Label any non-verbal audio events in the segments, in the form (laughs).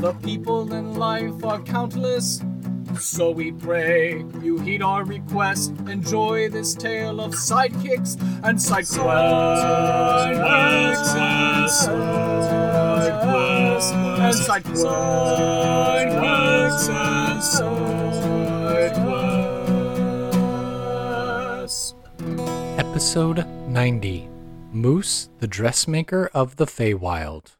The people in life are countless. So we pray you heed our request. Enjoy this tale of sidekicks and side quests. And side quests and side. Episode 90 Moose, the Dressmaker of the Feywild.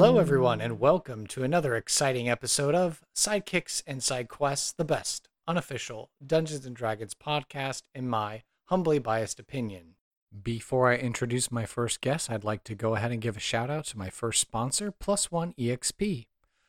Hello, everyone, and welcome to another exciting episode of Sidekicks and Side Quests, the best unofficial Dungeons and Dragons podcast, in my humbly biased opinion. Before I introduce my first guest, I'd like to go ahead and give a shout out to my first sponsor, Plus One EXP.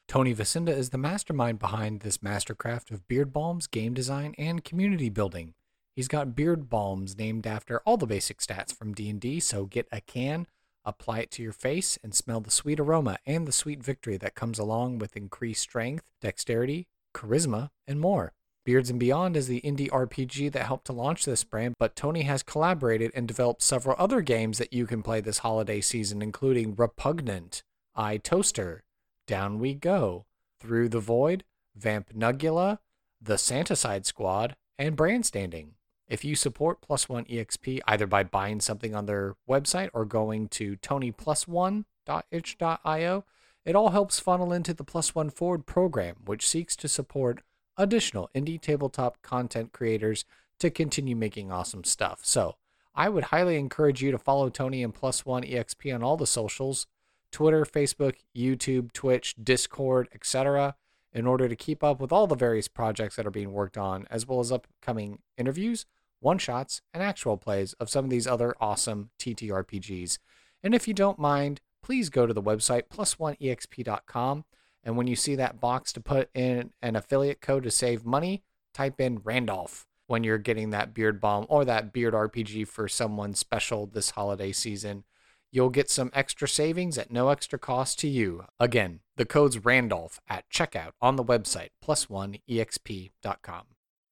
Tony Vasinda is the mastermind behind this mastercraft of beard balms, game design, and community building. He's got beard balms named after all the basic stats from D&D, so get a can, apply it to your face, and smell the sweet aroma and the sweet victory that comes along with increased strength, dexterity, charisma, and more. Beards and Beyond is the indie RPG that helped to launch this brand, but Tony has collaborated and developed several other games that you can play this holiday season, including Repugnant, I Toaster, Down We Go, Through the Void, Vamp Nugula, The Santicide Squad, and Brandstanding. If you support Plus One EXP either by buying something on their website or going to tonyplusone.itch.io, it all helps funnel into the Plus One Forward program, which seeks to support additional indie tabletop content creators to continue making awesome stuff. So I would highly encourage you to follow Tony and Plus One EXP on all the socials Twitter, Facebook, YouTube, Twitch, Discord, etc., in order to keep up with all the various projects that are being worked on, as well as upcoming interviews, one shots, and actual plays of some of these other awesome TTRPGs. And if you don't mind, please go to the website plus1exp.com. And when you see that box to put in an affiliate code to save money, type in Randolph when you're getting that beard balm or that beard RPG for someone special this holiday season. You'll get some extra savings at no extra cost to you. Again, the code's Randolph at checkout on the website plus1exp.com.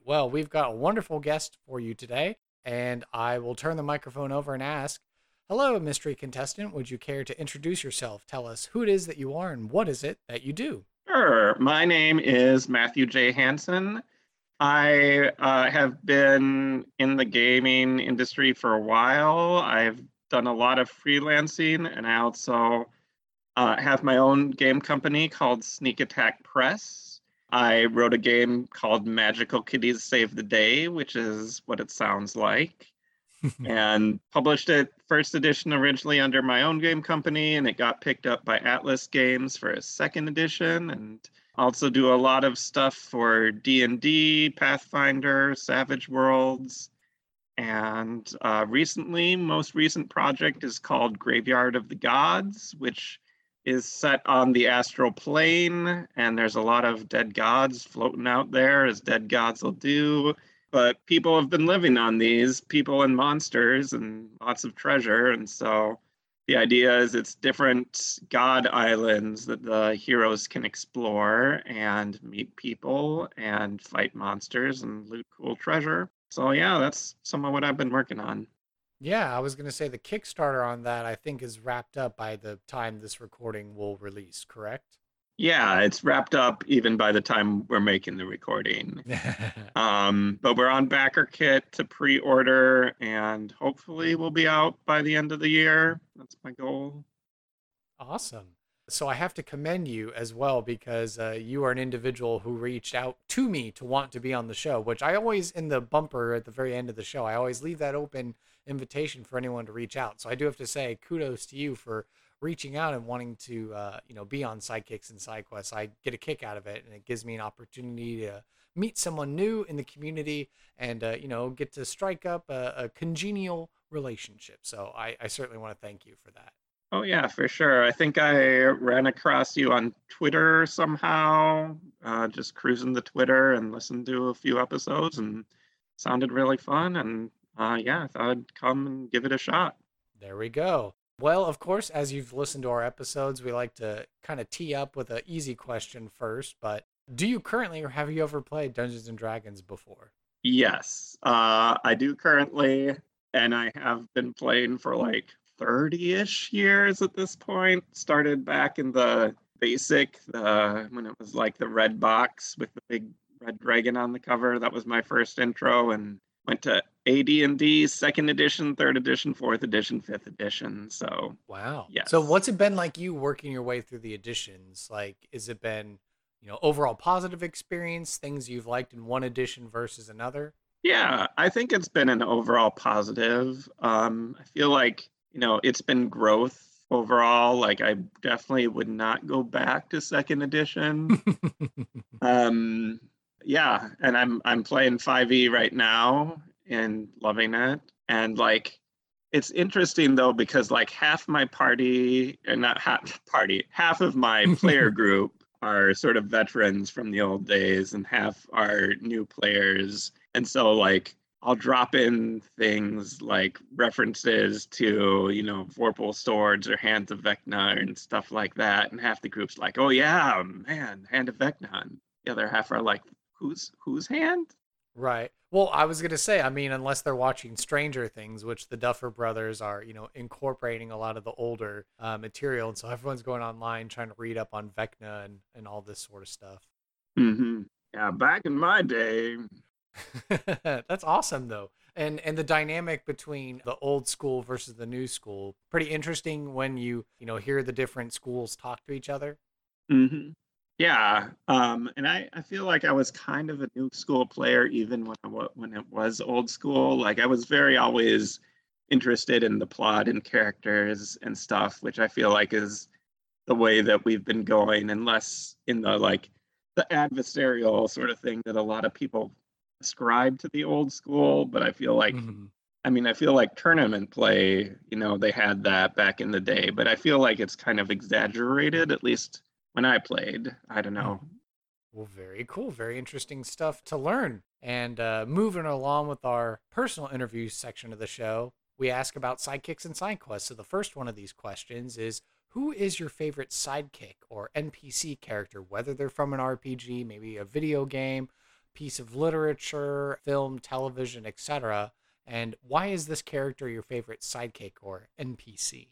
Well, we've got a wonderful guest for you today, and I will turn the microphone over and ask Hello, mystery contestant. Would you care to introduce yourself? Tell us who it is that you are and what is it that you do? Sure. My name is Matthew J. Hansen. I uh, have been in the gaming industry for a while. I've done a lot of freelancing, and I also uh, have my own game company called Sneak Attack Press. I wrote a game called Magical Kitties Save the Day, which is what it sounds like, (laughs) and published it first edition originally under my own game company, and it got picked up by Atlas Games for a second edition, and also do a lot of stuff for D&D, Pathfinder, Savage Worlds, and uh, recently, most recent project is called Graveyard of the Gods, which is set on the astral plane, and there's a lot of dead gods floating out there, as dead gods will do. But people have been living on these, people and monsters, and lots of treasure. And so the idea is it's different god islands that the heroes can explore and meet people and fight monsters and loot cool treasure. So yeah, that's some of what I've been working on. Yeah, I was going to say the Kickstarter on that I think is wrapped up by the time this recording will release, correct? Yeah, it's wrapped up even by the time we're making the recording. (laughs) um, but we're on BackerKit to pre-order, and hopefully we'll be out by the end of the year. That's my goal. awesome. So I have to commend you as well because uh, you are an individual who reached out to me to want to be on the show, which I always, in the bumper at the very end of the show, I always leave that open invitation for anyone to reach out. So I do have to say kudos to you for reaching out and wanting to, uh, you know, be on Sidekicks and Side Quests. I get a kick out of it and it gives me an opportunity to meet someone new in the community and, uh, you know, get to strike up a, a congenial relationship. So I, I certainly want to thank you for that. Oh yeah, for sure. I think I ran across you on Twitter somehow, uh, just cruising the Twitter and listened to a few episodes and sounded really fun. And uh, yeah, I thought I'd come and give it a shot. There we go. Well, of course, as you've listened to our episodes, we like to kind of tee up with an easy question first. But do you currently, or have you ever played Dungeons and Dragons before? Yes, uh, I do currently, and I have been playing for like 30-ish years at this point. Started back in the basic, the when it was like the red box with the big red dragon on the cover. That was my first intro, and went to AD&D second edition, third edition, fourth edition, fifth edition. So wow, yeah. So what's it been like you working your way through the editions? Like, is it been you know overall positive experience? Things you've liked in one edition versus another? Yeah, I think it's been an overall positive. Um, I feel like you know, it's been growth overall. Like I definitely would not go back to second edition. (laughs) um, yeah, and I'm I'm playing 5e right now and loving it. And like it's interesting though because like half my party and not half (laughs) party, half of my (laughs) player group are sort of veterans from the old days and half are new players. And so like I'll drop in things like references to, you know, Vorpal swords or Hands of Vecna and stuff like that. And half the group's like, oh yeah, man, Hand of Vecna. And the other half are like, who's whose hand? Right. Well, I was gonna say, I mean, unless they're watching Stranger Things, which the Duffer Brothers are, you know, incorporating a lot of the older uh, material, and so everyone's going online trying to read up on Vecna and and all this sort of stuff. Mm-hmm. Yeah, back in my day, (laughs) That's awesome though. And and the dynamic between the old school versus the new school, pretty interesting when you, you know, hear the different schools talk to each other. Mm-hmm. Yeah, um, and I, I feel like I was kind of a new school player even when I, when it was old school. Like I was very always interested in the plot and characters and stuff, which I feel like is the way that we've been going, and less in the like the adversarial sort of thing that a lot of people ascribe to the old school, but I feel like mm-hmm. I mean, I feel like tournament play, you know, they had that back in the day, but I feel like it's kind of exaggerated, at least when I played. I don't know. Mm-hmm. Well, very cool. Very interesting stuff to learn. And uh, moving along with our personal interview section of the show, we ask about sidekicks and side quests. So the first one of these questions is Who is your favorite sidekick or NPC character, whether they're from an RPG, maybe a video game, piece of literature, film, television, etc. And why is this character your favorite sidekick or NPC?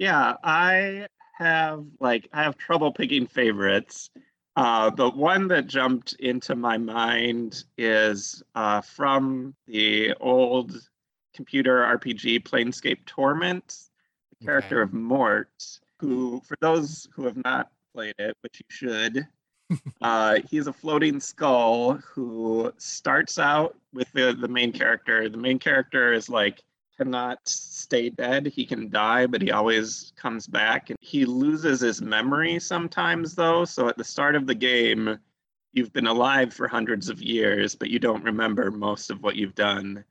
Yeah, I have like I have trouble picking favorites. Uh, the one that jumped into my mind is uh, from the old computer RPG Planescape Torment, the character okay. of Mort, who, for those who have not played it, which you should, (laughs) uh, he's a floating skull who starts out with the, the main character. The main character is like cannot stay dead. He can die, but he always comes back. And he loses his memory sometimes, though. So at the start of the game, you've been alive for hundreds of years, but you don't remember most of what you've done.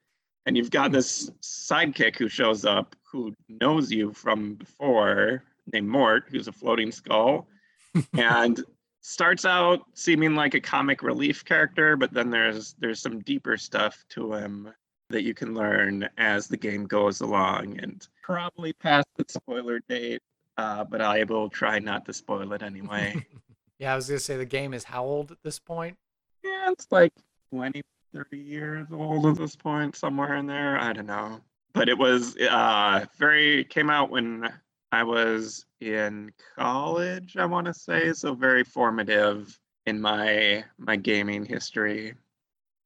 And you've got hmm. this sidekick who shows up who knows you from before, named Mort, who's a floating skull. (laughs) and starts out seeming like a comic relief character, but then there's there's some deeper stuff to him that you can learn as the game goes along, and probably past the spoiler date, uh, but I will try not to spoil it anyway. (laughs) yeah, I was gonna say the game is how old at this point? Yeah, it's like 20, 30 years old at this point, somewhere in there. I don't know. But it was uh, very came out when I was in college, I want to say, so very formative in my my gaming history.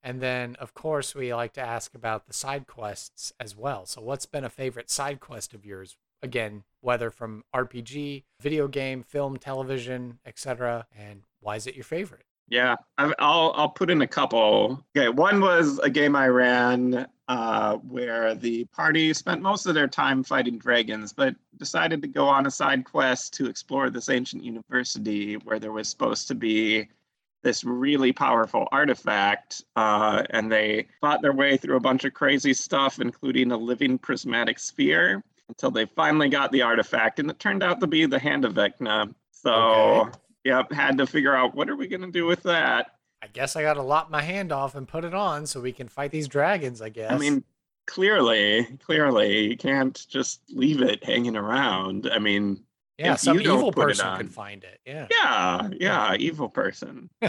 And then, of course, we like to ask about the side quests as well. So, what's been a favorite side quest of yours again, whether from RPG, video game, film, television, etc. And why is it your favorite? Yeah, I'll I'll put in a couple. Okay, one was a game I ran uh, where the party spent most of their time fighting dragons, but decided to go on a side quest to explore this ancient university where there was supposed to be this really powerful artifact, uh, and they fought their way through a bunch of crazy stuff, including a living prismatic sphere, until they finally got the artifact, and it turned out to be the Hand of Vecna. So, Okay. yep, had to figure out what are we gonna do with that. I guess I got to lop my hand off and put it on so we can fight these dragons, I guess. I mean, clearly, clearly, you can't just leave it hanging around. I mean, yeah, if some you evil person on- could find it. Yeah. yeah, yeah, evil person. (laughs)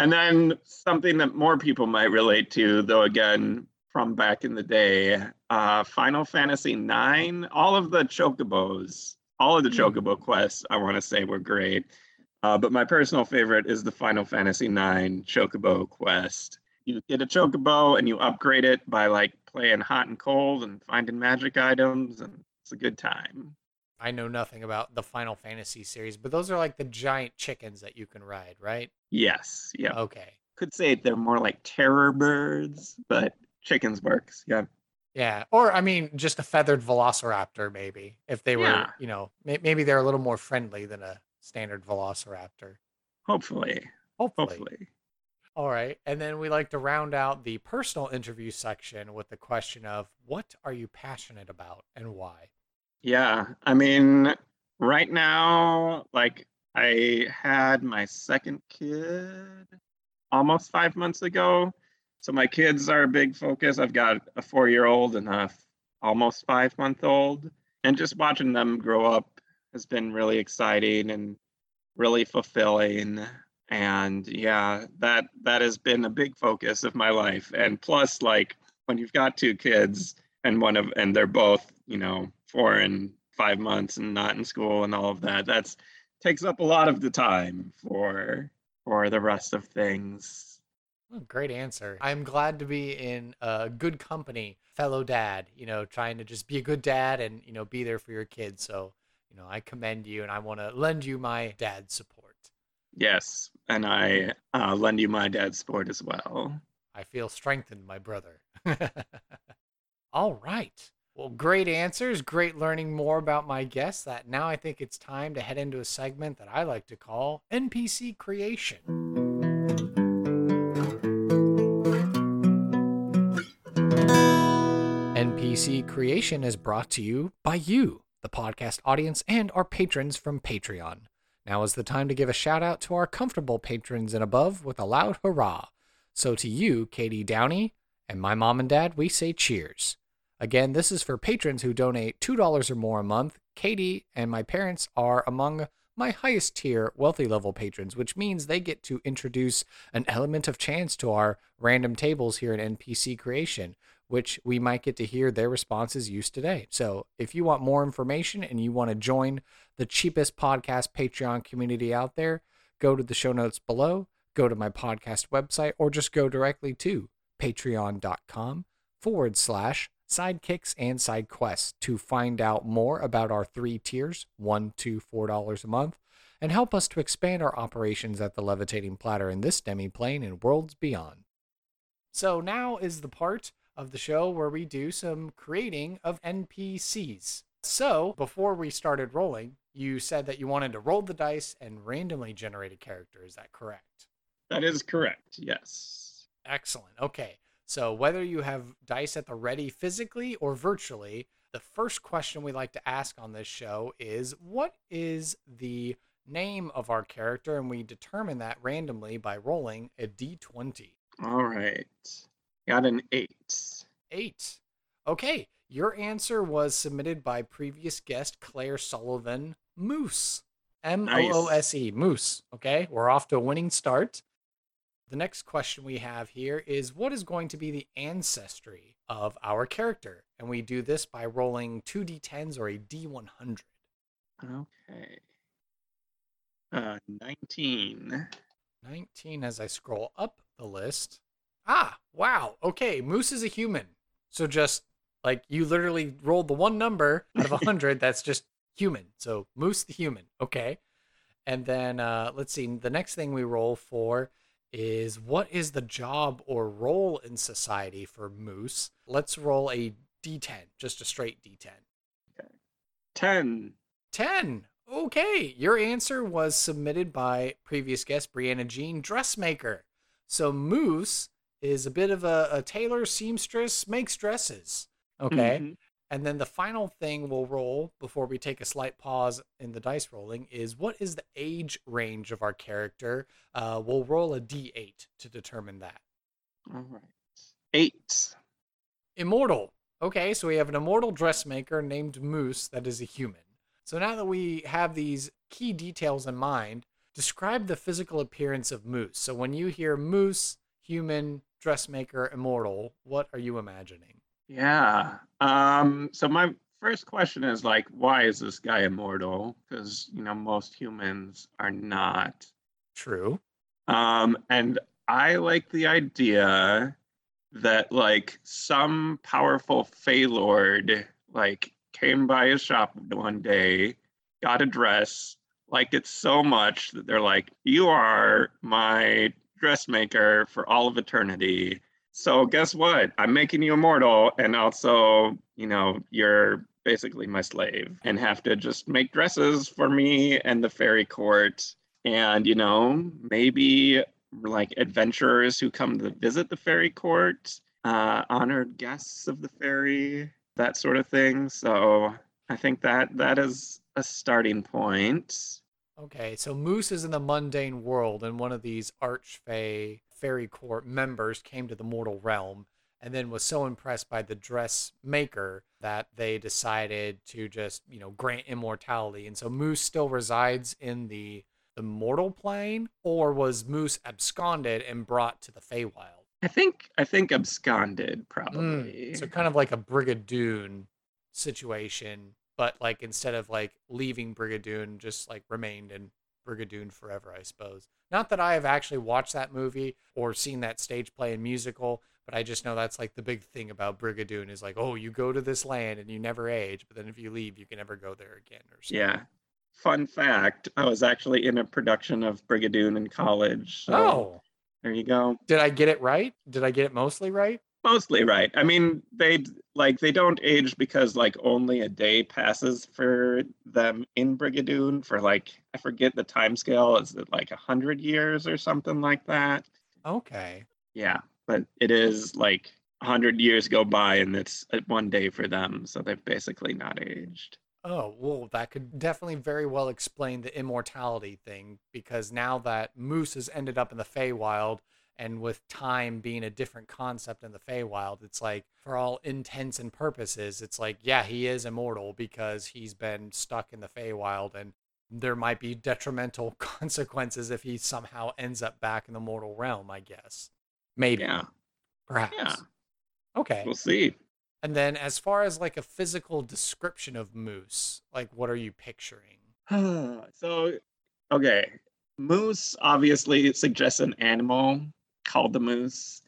And then something that more people might relate to, though again from back in the day, uh, Final Fantasy IX, all of the chocobos, all of the Hmm. chocobo quests, I want to say were great. Uh, but my personal favorite is the Final Fantasy IX chocobo quest. You get a chocobo and you upgrade it by like playing hot and cold and finding magic items, and it's a good time. I know nothing about the Final Fantasy series, but those are like the giant chickens that you can ride, right? Yes, yeah. Okay. Could say they're more like terror birds, but chickens works. Yeah. Yeah. Or, I mean, just a feathered velociraptor, maybe. If they were, Yeah. you know, may- maybe they're a little more friendly than a standard velociraptor. Hopefully. Hopefully. Hopefully. All right. And then we like to round out the personal interview section with the question of what are you passionate about and why? Yeah. I mean, right now, like I had my second kid almost five months ago. So my kids are a big focus. I've got a four year old and a f- almost five month old. And just watching them grow up has been really exciting and really fulfilling. And yeah, that that has been a big focus of my life. And plus, like when you've got two kids and one of and they're both, you know, four and five months and not in school and all of that, that's takes up a lot of the time for for the rest of things. Great answer. I'm glad to be in a good company, fellow dad, you know, trying to just be a good dad and, you know, be there for your kids. So, you know, I commend you and I want to lend you my dad support. Yes, and I uh, lend you my dad's support as well. I feel strengthened, my brother. (laughs) All right. Well, great answers. Great learning more about my guests. That now I think it's time to head into a segment that I like to call NPC creation. NPC creation is brought to you by you, the podcast audience, and our patrons from Patreon. Now is the time to give a shout out to our comfortable patrons and above with a loud hurrah. So to you, Katie Downey, and my mom and dad, we say cheers. Again, this is for patrons who donate $2 or more a month. Katie and my parents are among my highest tier wealthy level patrons, which means they get to introduce an element of chance to our random tables here in NPC creation, which we might get to hear their responses used today. So if you want more information and you want to join the cheapest podcast Patreon community out there, go to the show notes below, go to my podcast website, or just go directly to patreon.com forward slash sidekicks and side quests to find out more about our three tiers one two four dollars a month and help us to expand our operations at the levitating platter in this demi-plane and worlds beyond so now is the part of the show where we do some creating of npcs so before we started rolling you said that you wanted to roll the dice and randomly generate a character is that correct That is correct. Yes. Excellent. Okay. So, whether you have dice at the ready physically or virtually, the first question we like to ask on this show is what is the name of our character? And we determine that randomly by rolling a d20. All right. Got an eight. Eight. Okay. Your answer was submitted by previous guest Claire Sullivan Moose. M O O S E. Moose. Okay. We're off to a winning start. The next question we have here is what is going to be the ancestry of our character? And we do this by rolling two d10s or a d100. Okay. Uh, 19. 19 as I scroll up the list. Ah, wow. Okay, Moose is a human. So just Like you literally rolled the one number out of a (laughs) hundred that's just human. So Moose the human. Okay. And then uh, let's see. The next thing we roll for is what is the job or role in society for Moose? Let's roll a d10, just a straight d10. Okay. 10. 10. Okay. Your answer was submitted by previous guest Brianna Jean, dressmaker. So Moose is a bit of a, a tailor, seamstress, makes dresses. Okay. Mhm. And then the final thing we'll roll before we take a slight pause in the dice rolling is what is the age range of our character? Uh, we'll roll a d8 to determine that. All right. Eight. Immortal. Okay, so we have an immortal dressmaker named Moose that is a human. So now that we have these key details in mind, describe the physical appearance of Moose. So when you hear Moose, human, dressmaker, immortal, what are you imagining? Yeah. Um, so my first question is like, why is this guy immortal? Because you know, most humans are not. True. Um, and I like the idea that like some powerful Fey Lord like came by his shop one day, got a dress, liked it so much that they're like, You are my dressmaker for all of eternity. So guess what? I'm making you immortal and also, you know, you're basically my slave and have to just make dresses for me and the fairy court. And you know maybe like adventurers who come to visit the fairy court uh honored guests of the fairy that sort of thing. So i think that that is a starting point. Okay, so Moose is in the mundane world, and one of these archfey fairy court members came to the mortal realm and then was so impressed by the dressmaker that they decided to just, you know, grant immortality. And so Moose still resides in the the mortal plane, or was Moose absconded and brought to the Feywild? i think i think absconded Mm, probably So kind of like a Brigadoon situation, but like instead of like leaving Brigadoon, just like remained in Brigadoon forever, I suppose. Not that I have actually watched that movie or seen that stage play and musical, but I just know that's like the big thing about Brigadoon is like, oh, you go to this land and you never age, but then if you leave, you can never go there again or something. yeah fun fact i was actually in a production of brigadoon in college so Oh, there you go did I get it right? Did I get it mostly right? Mostly right. I mean, they like they don't age because like only a day passes for them in Brigadoon for like I forget the time scale. Is it like a hundred years or something like that? Okay. Yeah, but it is like a hundred years go by and it's uh, one day for them, so they've basically not aged. Oh, well, that could definitely very well explain the immortality thing because now that Moose has ended up in the Feywild and with time being a different concept in the Feywild, it's like for all intents and purposes, it's like, yeah, he is immortal because he's been stuck in the Feywild and there might be detrimental (laughs) consequences if he somehow ends up back in the mortal realm, I guess. Maybe. Yeah, Perhaps. yeah, Okay. we'll see. And then as far as like a physical description of Moose, like what are you picturing? (sighs) so, okay, moose obviously suggests an animal called the moose.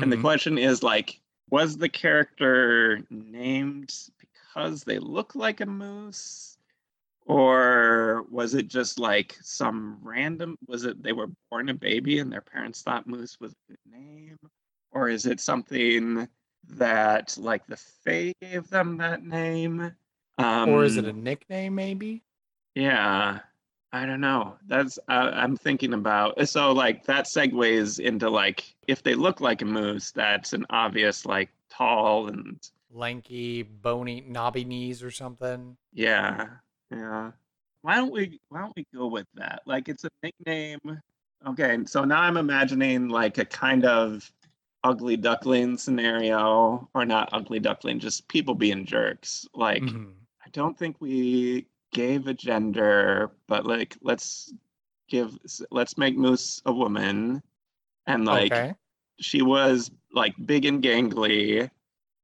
And the Mhm. question is like, was the character named because they look like a moose? Or was it just like some random was it they were born a baby and their parents thought moose was a good name? Or is it something that like the Fae gave them that name? Um, or is it a nickname maybe? yeah, I don't know. That's uh, I'm thinking about. So like that segues into like if they look like a moose, that's an obvious like tall and Lanky, bony, knobby knees or something. yeah, yeah. Why don't we why don't we go with that? Like it's a nickname. Okay, so now I'm imagining like a kind of ugly duckling scenario, or not ugly duckling, just people being jerks. Like Mhm. I don't think we gave a gender, but like let's give let's make Moose a woman, and like okay. she was like big and gangly,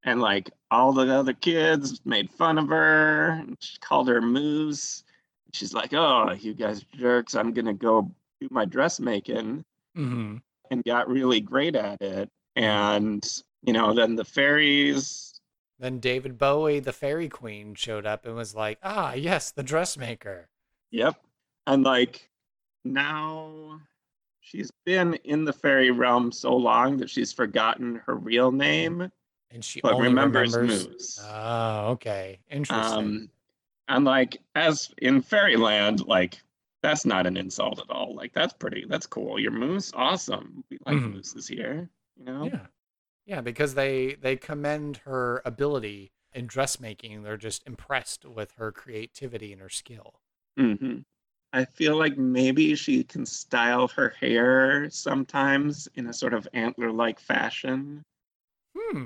and like all the other kids made fun of her. And she called her Moose. She's like, "Oh, you guys jerks! I'm gonna go do my dressmaking," hmm and got really great at it. And you know, then the fairies Then David Bowie, the fairy queen, showed up and was like, ah, yes, the dressmaker. Yep. And like now she's been in the fairy realm so long that she's forgotten her real name. And she But only remembers remembers. Moose. Oh, okay. Interesting. Um, and like as in fairyland, like that's not an insult at all. Like that's pretty. That's cool. Your moose, awesome. We like Mhm. mooses here. You know. Yeah. Yeah, because they they commend her ability in dressmaking. They're just impressed with her creativity and her skill. hmm I feel like maybe she can style her hair sometimes in a sort of antler-like fashion. Hmm.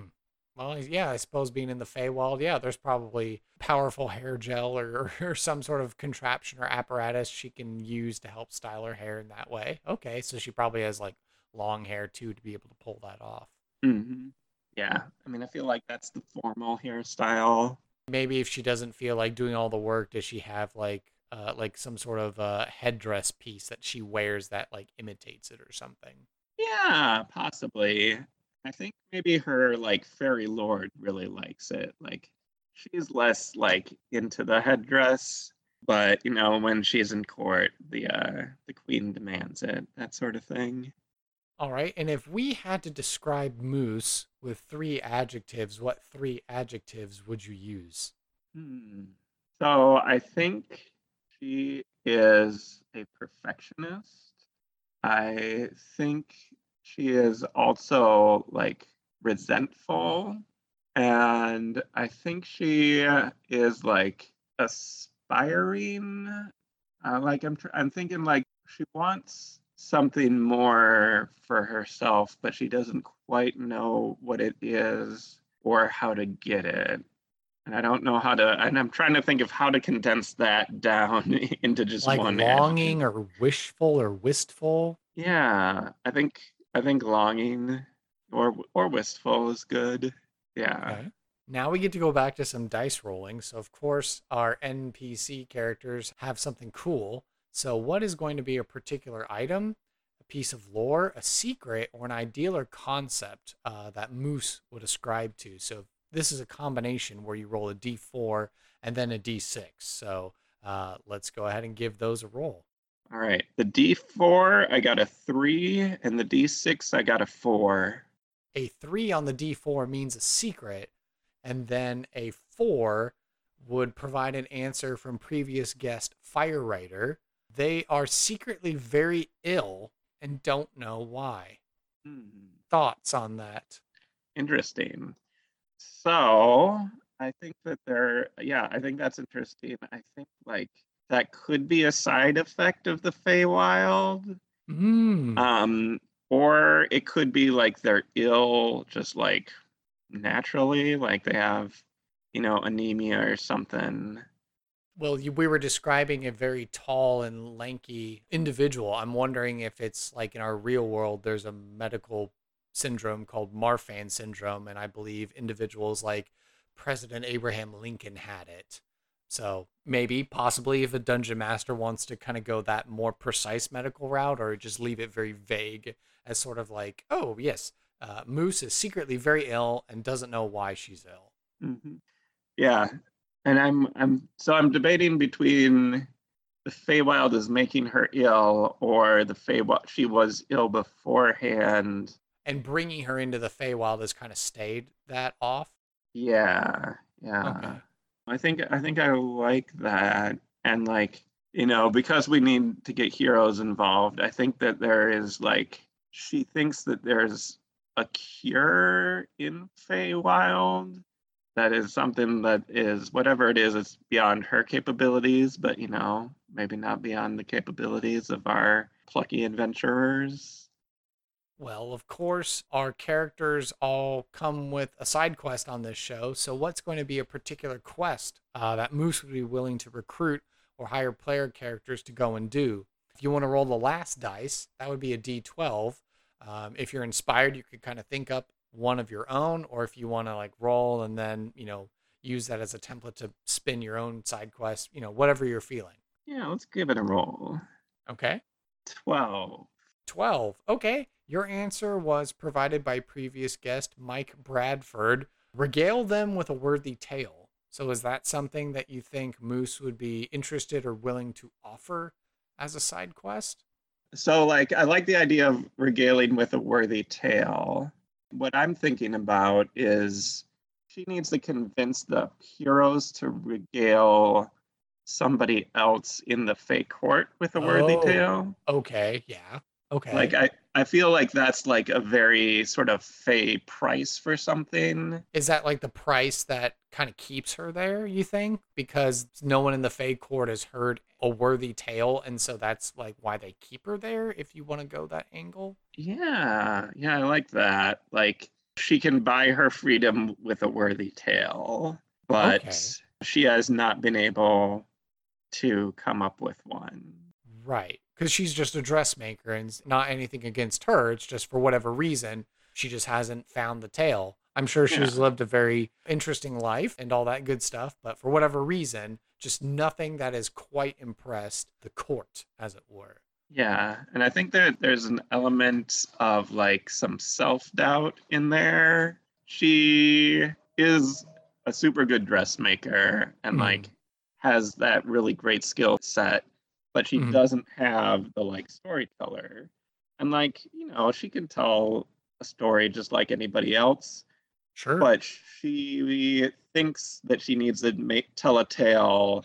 Well, yeah, I suppose being in the Feywild, yeah, there's probably powerful hair gel or, (laughs) or some sort of contraption or apparatus she can use to help style her hair in that way. Okay, so she probably has like long hair too to be able to pull that off. Hmm Yeah, I mean, I feel like that's the formal hairstyle. Maybe if she doesn't feel like doing all the work, does she have like uh like some sort of uh headdress piece that she wears that like imitates it or something? Yeah, possibly. I think maybe her like fairy lord really likes it. Like she's less like into the headdress, but you know, when she's in court, the uh the queen demands it, that sort of thing. All right, and if we had to describe Moose with three adjectives, what three adjectives would you use? Hmm. So I think she is a perfectionist. I think she is also like resentful. And I think she is like aspiring. Uh, like I'm, tr- I'm thinking like she wants something more for herself, but she doesn't quite know what it is or how to get it and I don't know how to. And I'm trying to think of how to condense that down (laughs) into just Like one. longing adjective. or wishful or wistful? Yeah, I think I think longing or or wistful is good. Yeah. Okay. Now we get to go back to some dice rolling. So, of course, our NPC characters have something cool. So, what is going to be a particular item, a piece of lore, a secret, or an ideal or concept uh, that Moose would ascribe to? So, this is a combination where you roll a d4 and then a d6. So, uh, let's go ahead and give those a roll. All right. The D4 I got a three, and the D6 I got a four. a three on the d4 means a secret, and then a four would provide an answer from previous guest Firewriter. They are secretly very ill and don't know why. Hmm. Thoughts on that? Interesting. So I think that there, yeah, I think that's interesting. I think like that could be a side effect of the Feywild. Hmm. Um, or it could be like they're ill just like naturally, like they have, you know, anemia or something. Well, you, we were describing a very tall and lanky individual. I'm wondering if it's like in our real world, there's a medical syndrome called Marfan syndrome, and I believe individuals like President Abraham Lincoln had it. So maybe, possibly, if a dungeon master wants to kind of go that more precise medical route, or just leave it very vague as sort of like, oh yes, uh, Moose is secretly very ill and doesn't know why she's ill. hmm Yeah, and I'm I'm so I'm debating between the Feywild is making her ill or the Feywild she was ill beforehand. And bringing her into the Feywild has kind of stayed that off. Yeah, yeah. Okay. I think I think I like that, and like you know, because we need to get heroes involved. I think that there is like she thinks that there's a cure in Feywild. That is something that is whatever it is, it's beyond her capabilities, but you know, maybe not beyond the capabilities of our plucky adventurers. Well, of course, our characters all come with a side quest on this show. So, what's going to be a particular quest uh, that Moose would be willing to recruit or hire player characters to go and do? If you want to roll the last dice, that would be a d12. Um, if you're inspired, you could kind of think up one of your own, or if you want to like roll and then, you know, use that as a template to spin your own side quest, you know, whatever you're feeling. Yeah, let's give it a roll. Okay. 12. 12. Okay. Your answer was provided by previous guest Mike Bradford. regale them with a worthy tale. So is that something that you think Moose would be interested or willing to offer as a side quest? So, like, I like the idea of regaling with a worthy tale. What I'm thinking about is she needs to convince the heroes to regale somebody else in the fey court with a worthy Oh. tale. Okay, yeah. Okay. Like, I, I feel like that's like a very sort of fey price for something. is that like the price that kind of keeps her there, you think? Because no one in the Fey court has heard a worthy tale, and so that's like why they keep her there if you want to go that angle. Yeah, yeah, I like that. Like, she can buy her freedom with a worthy tale, but Okay. she has not been able to come up with one. Right. Because she's just a dressmaker and it's not anything against her. It's just for whatever reason, she just hasn't found the tale. I'm sure she's Yeah. lived a very interesting life and all that good stuff, but for whatever reason, just nothing that has quite impressed the court, as it were. Yeah, and I think that there's an element of like some self doubt in there. She is a super good dressmaker and Mhm. like has that really great skill set, but she Mhm. doesn't have the like storyteller. And like, you know, she can tell a story just like anybody else, Sure. but she thinks that she needs to make tell a tale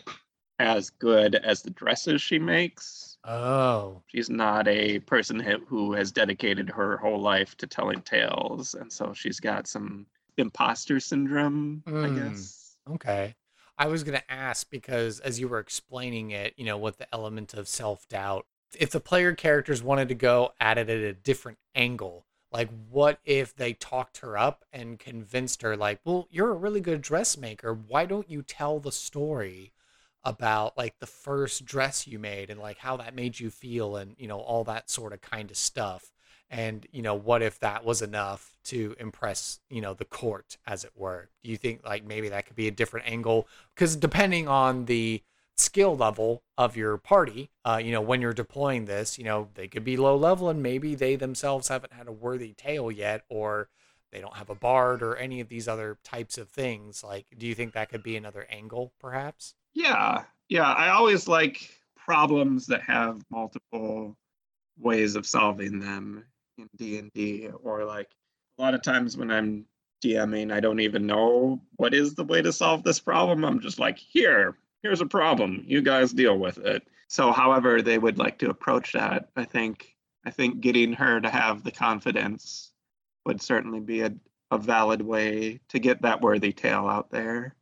as good as the dresses she makes. oh, She's not a person who- has dedicated her whole life to telling tales, and so she's got some imposter syndrome, I Mm. guess. Okay. I was going to ask because as you were explaining it, you know, with the element of self doubt, if the player characters wanted to go at it at a different angle, like what if they talked her up and convinced her, like, well, you're a really good dressmaker. Why don't you tell the story about like the first dress you made and like how that made you feel and, you know, all that sort of kind of stuff? and you know what if that was enough to impress you know the court as it were do you think like maybe that could be a different angle because depending on the skill level of your party uh, you know when you're deploying this you know they could be low level and maybe they themselves haven't had a worthy tale yet or they don't have a bard or any of these other types of things like do you think that could be another angle perhaps Yeah, yeah. I always like problems that have multiple ways of solving them in D and D, or like a lot of times when I'm DMing, I don't even know what is the way to solve this problem. I'm just like, here, here's a problem. You guys deal with it. So, however they would like to approach that, I think, I think getting her to have the confidence would certainly be a, a valid way to get that worthy tale out there.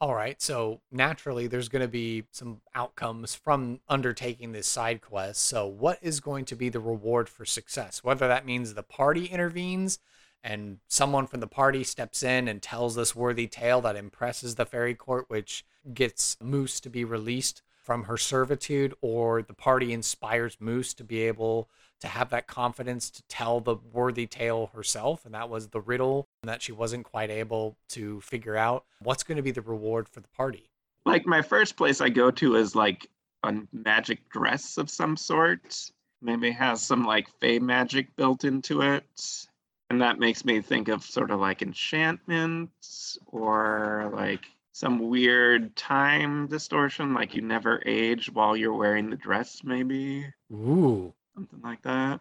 All right, so naturally there's going to be some outcomes from undertaking this side quest. So, what is going to be the reward for success? Whether that means the party intervenes and someone from the party steps in and tells this worthy tale that impresses the fairy court, which gets Moose to be released from her servitude, or the party inspires Moose to be able to have that confidence to tell the worthy tale herself. And that was the riddle that she wasn't quite able to figure out. What's going to be the reward for the party? like my first place I go to is like a magic dress of some sort. Maybe has some like fey magic built into it. And that makes me think of sort of like enchantments or like some weird time distortion, like you never age while you're wearing the dress, maybe. Ooh, Something like that.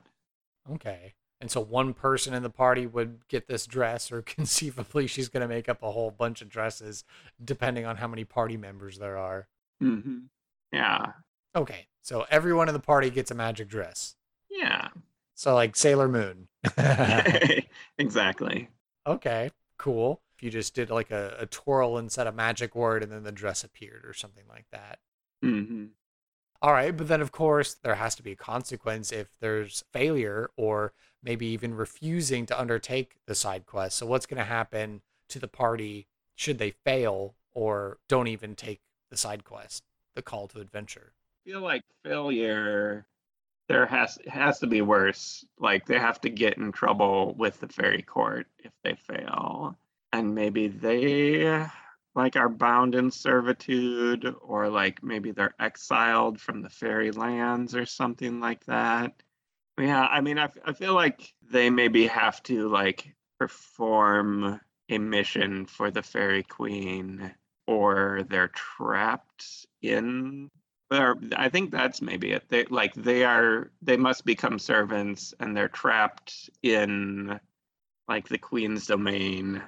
okay. And so one person in the party would get this dress, or (laughs) conceivably she's going to make up a whole bunch of dresses, depending on how many party members there are. hmm Yeah. Okay, so everyone in the party gets a magic dress. Yeah. So, like Sailor Moon. (laughs) (laughs) exactly. okay, cool. If you just did like a, a twirl and said a magic word and then the dress appeared or something like that. hmm All right, but then of course there has to be a consequence if there's failure or maybe even refusing to undertake the side quest. So what's going to happen to the party should they fail or don't even take the side quest, the call to adventure? feel like failure there has has to be worse. Like they have to get in trouble with the fairy court if they fail. And maybe they like are bound in servitude or like maybe they're exiled from the fairy lands or something like that. Yeah i mean i, I feel like they maybe have to like perform a mission for the Fairy Queen or they're trapped in or I think that's maybe it. They like they are they must become servants and they're trapped in like the queen's domain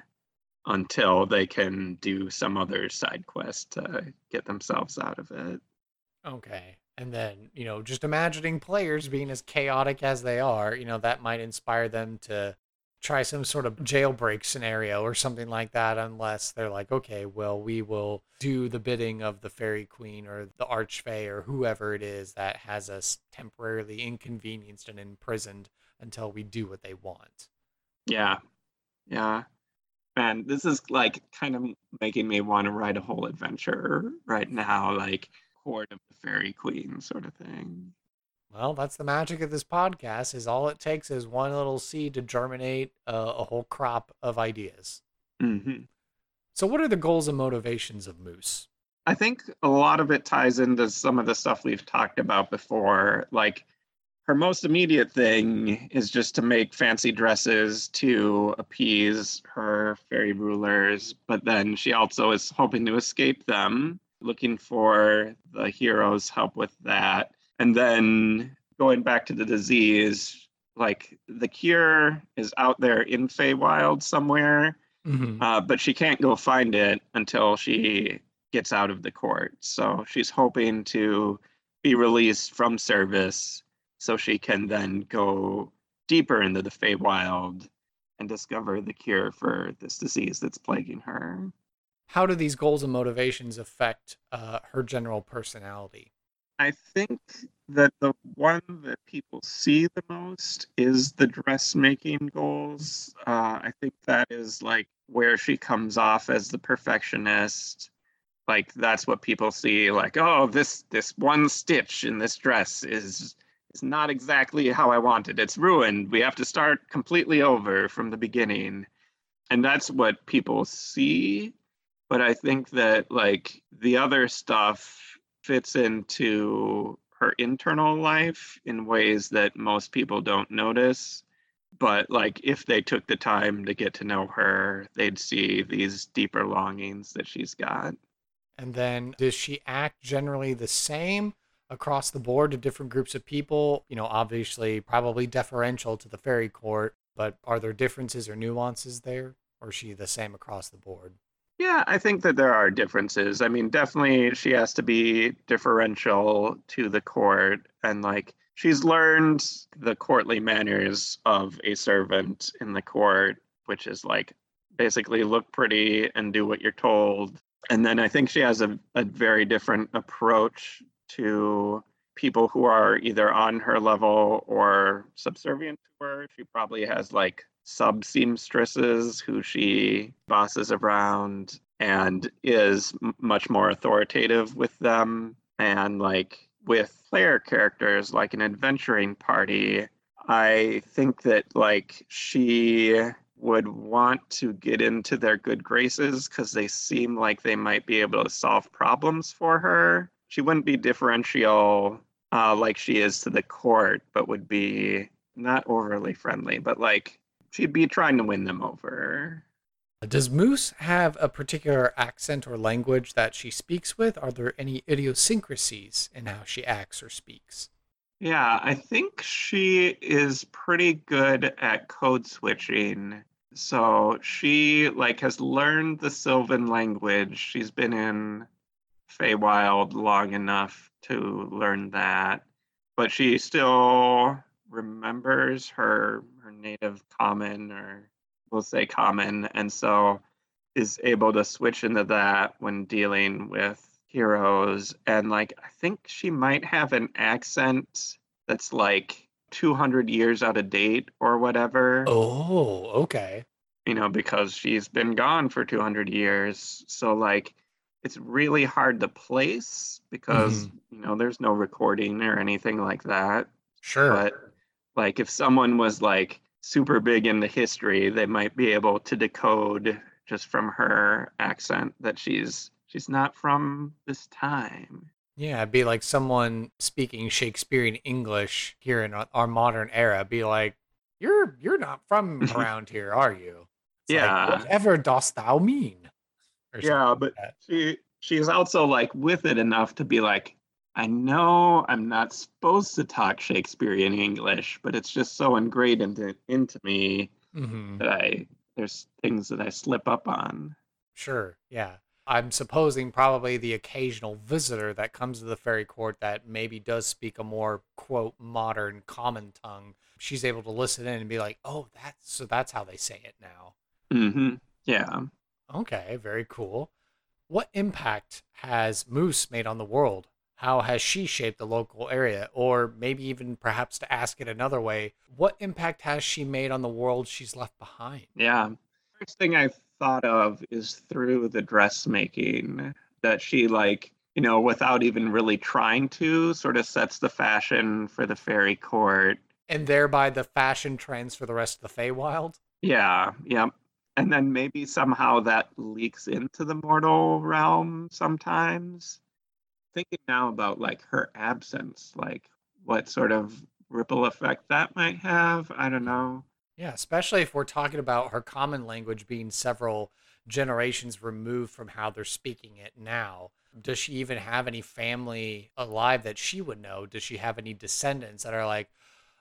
until they can do some other side quest to get themselves out of it. Okay. And then, you know, just imagining players being as chaotic as they are, you know, that might inspire them to try some sort of jailbreak scenario or something like that, unless they're like, okay, well, we will do the bidding of the fairy queen or the archfey or whoever it is that has us temporarily inconvenienced and imprisoned until we do what they want. Yeah. Yeah. Man, this is like kind of making me want to write a whole adventure right now, like Court of the Fairy Queen sort of thing. Well, that's the magic of this podcast. Is all it takes is one little seed to germinate a, a whole crop of ideas. hmm So, what are the goals and motivations of Moose? I think a lot of it ties into some of the stuff we've talked about before. Like her most immediate thing is just to make fancy dresses to appease her fairy rulers, but then she also is hoping to escape them, looking for the hero's help with that. And then going back to the disease, like the cure is out there in Feywild somewhere, Mm-hmm. uh, but she can't go find it until she gets out of the court. So she's hoping to be released from service so she can then go deeper into the Feywild and discover the cure for this disease that's plaguing her. How do these goals and motivations affect uh, her general personality? I think that the one that people see the most is the dressmaking goals. Uh, I think that is like where she comes off as the perfectionist. Like that's what people see. Like, oh, this this one stitch in this dress is is not exactly how I wanted. It's ruined. We have to start completely over from the beginning, and that's what people see. But I think that like the other stuff fits into her internal life in ways that most people don't notice. But like if they took the time to get to know her, they'd see these deeper longings that she's got. And then does she act generally the same across the board to different groups of people? You know, obviously, probably deferential to the fairy court, but are there differences or nuances there? Or is she the same across the board? Yeah, I think that there are differences. I mean, definitely she has to be differential to the court and like she's learned the courtly manners of a servant in the court, which is like basically look pretty and do what you're told. And then I think she has a, a very different approach to people who are either on her level or subservient to her. She probably has like sub seamstresses who she bosses around and is m- much more authoritative with them. And like with player characters, like an adventuring party, I think that like she would want to get into their good graces because they seem like they might be able to solve problems for her. She wouldn't be differential uh, like she is to the court, but would be not overly friendly, but like she'd be trying to win them over. Does Moose have a particular accent or language that she speaks with? Are there any idiosyncrasies in how she acts or speaks? Yeah, I think she is pretty good at code switching. So she like has learned the Sylvan language. She's been in Feywild long enough to learn that, but she still remembers her her native common or we'll say common and so is able to switch into that when dealing with heroes and like i think she might have an accent that's like 200 years out of date or whatever Oh, okay. you know because she's been gone for 200 years so like it's really hard to place because mm-hmm. you know there's no recording or anything like that Sure. but like if someone was like super big into history they might be able to decode just from her accent that she's she's not from this time Yeah, it'd be like someone speaking Shakespearean English here in our modern era. Be like, "You're you're not from (laughs) around here, are you?" It's like, Yeah. Whatever dost thou mean? Yeah, but that. she she's also like with it enough to be like, I know I'm not supposed to talk Shakespearean English, but it's just so ingrained into into me Mhm. that I there's things that I slip up on. Sure, yeah. I'm supposing probably the occasional visitor that comes to the fairy court that maybe does speak a more quote modern common tongue. She's able to listen in and be like, "Oh, that's so that's how they say it now." hmm Yeah. Okay, very cool. What impact has Moose made on the world? How has she shaped the local area? Or maybe even perhaps to ask it another way, what impact has she made on the world she's left behind? Yeah. First thing I thought of is through the dressmaking that she like, you know, without even really trying to, sort of sets the fashion for the fairy court. And thereby the fashion trends for the rest of the Feywild? Yeah, yeah. And then maybe somehow that leaks into the mortal realm sometimes. Thinking now about like her absence, like what sort of ripple effect that might have. I don't know. Yeah, especially if we're talking about her common language being several generations removed from how they're speaking it now. Does she even have any family alive that she would know? Does she have any descendants that are like,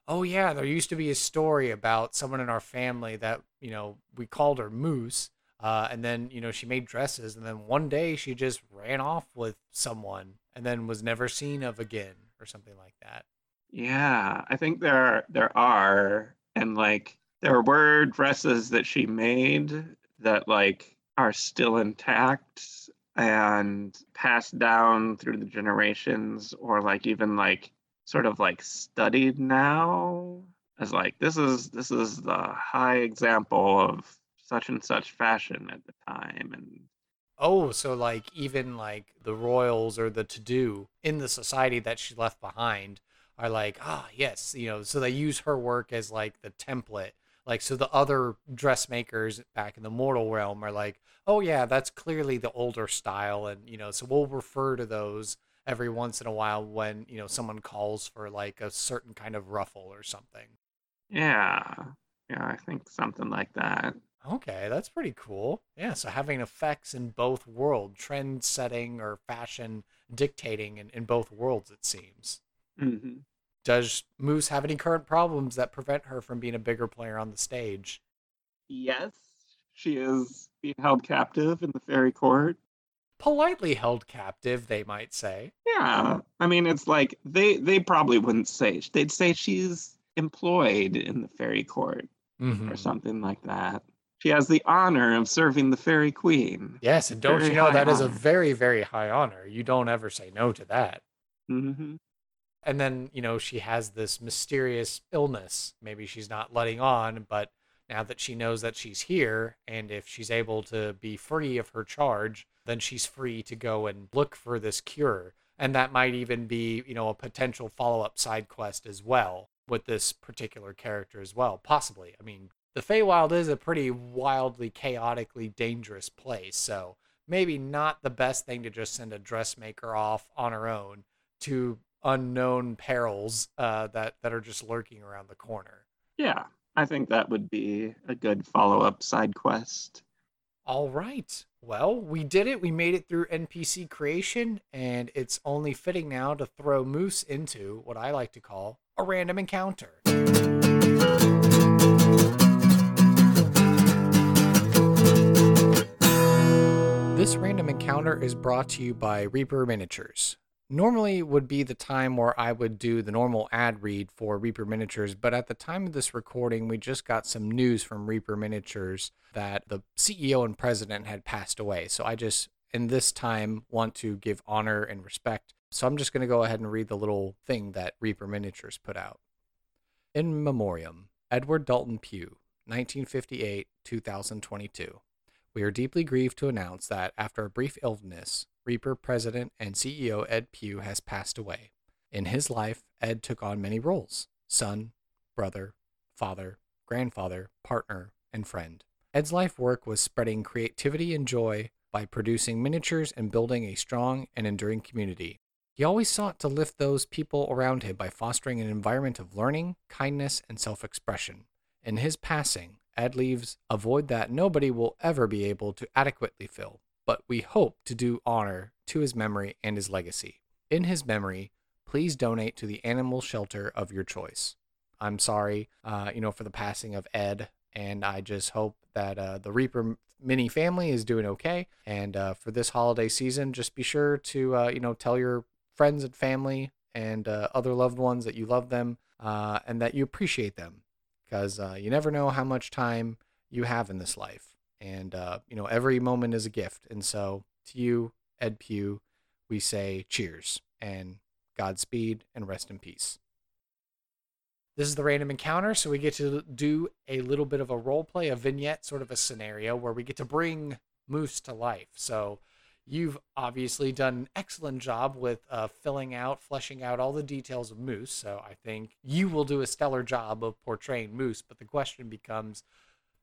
oh, yeah, there used to be a story about someone in our family that, you know, we called her Moose. Uh, and then, you know, she made dresses. And then one day she just ran off with someone and then was never seen of again or something like that. Yeah, I think there are, there are and like there were dresses that she made that like are still intact and passed down through the generations or like even like sort of like studied now as like this is this is the high example of such and such fashion at the time and Oh, so like even like the royals or the to do in the society that she left behind are like, ah, yes, you know, so they use her work as like the template. Like, so the other dressmakers back in the mortal realm are like, oh, yeah, that's clearly the older style. And, you know, so we'll refer to those every once in a while when, you know, someone calls for like a certain kind of ruffle or something. yeah yeah i think something like that Okay, that's pretty cool. Yeah, so having effects in both world, trend setting or fashion dictating in, in both worlds, it seems. hmm Does Moose have any current problems that prevent her from being a bigger player on the stage? Yes, she is being held captive in the fairy court. Politely held captive, they might say. Yeah, I mean, it's like they they probably wouldn't say. They'd say she's employed in the fairy court Mm-hmm. or something like that. She has the honor of serving the fairy queen. Yes, and don't Very you know that is a very, very high honor. You don't ever say no to that. hmm and then you know she has this mysterious illness maybe she's not letting on but now that she knows that she's here and if she's able to be free of her charge then she's free to go and look for this cure and that might even be you know a potential follow-up side quest as well with this particular character as well possibly i mean the Feywild is a pretty wildly chaotically dangerous place so maybe not the best thing to just send a dressmaker off on her own to unknown perils uh, that that are just lurking around the corner. Yeah, I think that would be a good follow up side quest. All right. Well, we did it. We made it through NPC creation, and it's only fitting now to throw Moose into what I like to call a random encounter. This random encounter is brought to you by Reaper Miniatures. Normally would be the time where I would do the normal ad read for Reaper Miniatures, but at the time of this recording, we just got some news from Reaper Miniatures that the CEO and president had passed away. So I just, in this time, want to give honor and respect. So I'm just going to go ahead and read the little thing that Reaper Miniatures put out. In Memoriam, Edward Dalton Pugh, 1958 2022. We are deeply grieved to announce that after a brief illness, Reaper president and CEO Ed Pugh has passed away. In his life, Ed took on many roles son, brother, father, grandfather, partner, and friend. Ed's life work was spreading creativity and joy by producing miniatures and building a strong and enduring community. He always sought to lift those people around him by fostering an environment of learning, kindness, and self expression. In his passing, Ed leaves a void that nobody will ever be able to adequately fill, but we hope to do honor to his memory and his legacy. In his memory, please donate to the animal shelter of your choice. I'm sorry, uh, you know, for the passing of Ed, and I just hope that uh, the Reaper mini family is doing okay. And uh, for this holiday season, just be sure to, uh, you know, tell your friends and family and uh, other loved ones that you love them uh, and that you appreciate them because uh, you never know how much time you have in this life. And, uh, you know, every moment is a gift. And so to you, Ed Pugh, we say cheers and Godspeed and rest in peace. This is the random encounter, so we get to do a little bit of a role play, a vignette, sort of a scenario where we get to bring Moose to life. So you've obviously done an excellent job with uh, filling out, fleshing out all the details of Moose. So I think you will do a stellar job of portraying Moose. But the question becomes,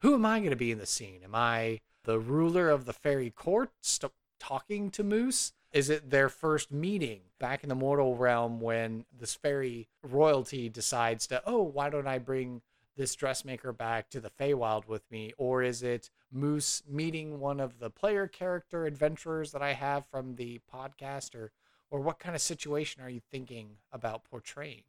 who am I going to be in the scene? Am I the ruler of the fairy court, st- talking to Moose? Is it their first meeting back in the mortal realm when this fairy royalty decides to, oh, why don't I bring this dressmaker back to the Feywild with me? Or is it Moose meeting one of the player character adventurers that I have from the podcast? Or, or what kind of situation are you thinking about portraying?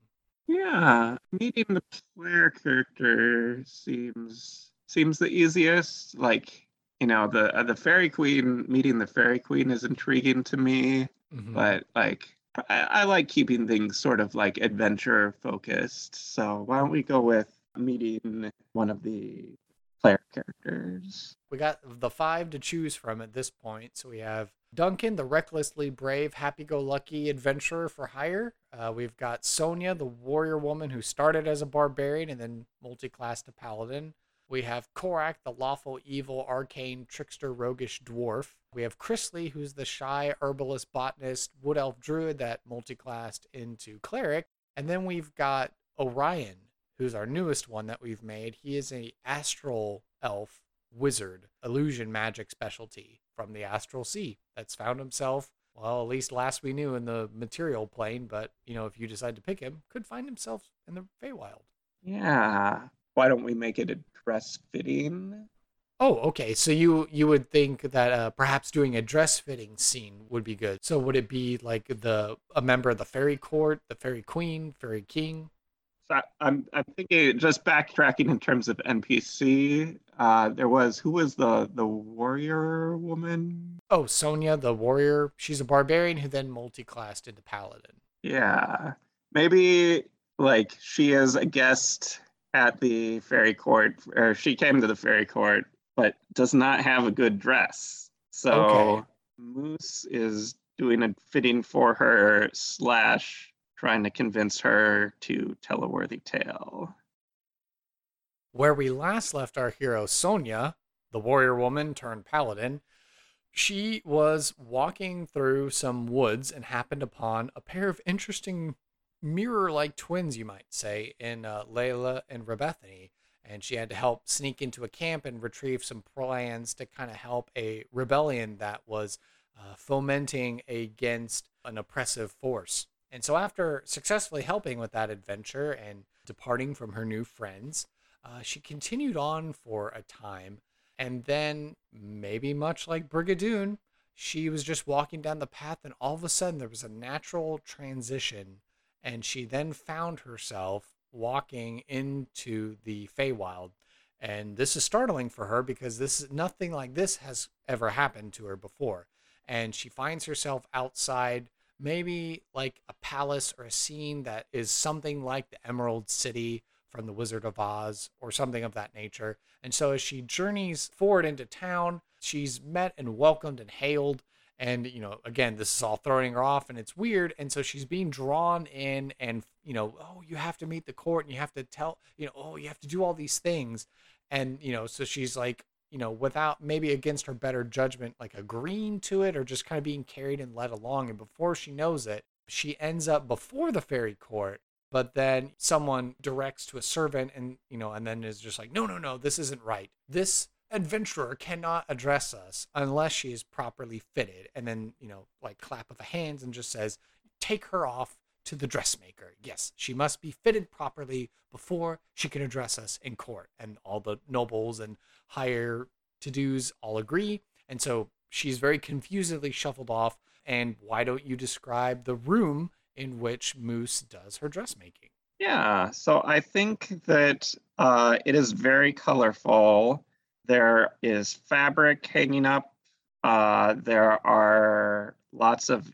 Yeah, meeting the player character seems seems the easiest. Like you know the uh, the fairy queen meeting the fairy queen is intriguing to me mm-hmm. but like I, I, like keeping things sort of like adventure focused so why don't we go with meeting one of the player characters we got the five to choose from at this point so we have duncan the recklessly brave happy-go-lucky adventurer for hire uh, we've got sonia the warrior woman who started as a barbarian and then multi-classed to paladin we have Korak, the lawful evil arcane trickster roguish dwarf. We have Chrisley, who's the shy herbalist botanist wood elf druid that multiclassed into cleric. And then we've got Orion, who's our newest one that we've made. He is a astral elf wizard, illusion magic specialty from the astral sea that's found himself well, at least last we knew in the material plane, but you know, if you decide to pick him, could find himself in the Feywild. Yeah. Why don't we make it a dress fitting. Oh, okay. So you you would think that uh, perhaps doing a dress fitting scene would be good. So would it be like the a member of the fairy court, the fairy queen, fairy king? I'm I'm thinking just backtracking in terms of NPC. Uh, there was who was the the warrior woman? Oh, Sonia, the warrior. She's a barbarian who then multi-classed into paladin. Yeah, maybe like she is a guest at the fairy court, or she came to the fairy court, but does not have a good dress. So okay. Moose is doing a fitting for her, slash, trying to convince her to tell a worthy tale. Where we last left our hero, Sonia, the warrior woman turned paladin, she was walking through some woods and happened upon a pair of interesting mirror like twins, you might say, in uh, Layla and Rebethany. And she had to help sneak into a camp and retrieve some plans to kind of help a rebellion that was uh, fomenting against an oppressive force. And so, after successfully helping with that adventure and departing from her new friends, uh, she continued on for a time. And then, maybe much like Brigadoon, she was just walking down the path, and all of a sudden, there was a natural transition and she then found herself walking into the Feywild. And this is startling for her because this is nothing like this has ever happened to her before. And she finds herself outside maybe like a palace or a scene that is something like the Emerald City from the Wizard of Oz or something of that nature. And so as she journeys forward into town, she's met and welcomed and hailed. And you know again this is all throwing her off and it's weird. And so she's being drawn in and you know oh you have to meet the court and you have to tell you know oh you have to do all these things. And you know so she's like you know without maybe against her better judgment like agreeing to it or just kind of being carried and led along and before she knows it she ends up before the fairy court but then someone directs to a servant and you know and then is just like no no no this isn't right. This adventurer cannot address us unless she is properly fitted. And then you know like clap of the hands and just says take her off to the dressmaker. Yes, she must be fitted properly before she can address us in court. And all the nobles and higher to dos all agree. And so she's very confusedly shuffled off. And why don't you describe the room in which Moose does her dressmaking? Yeah, so I think that uh, it is very colorful. There is fabric hanging up. Uh, there are lots of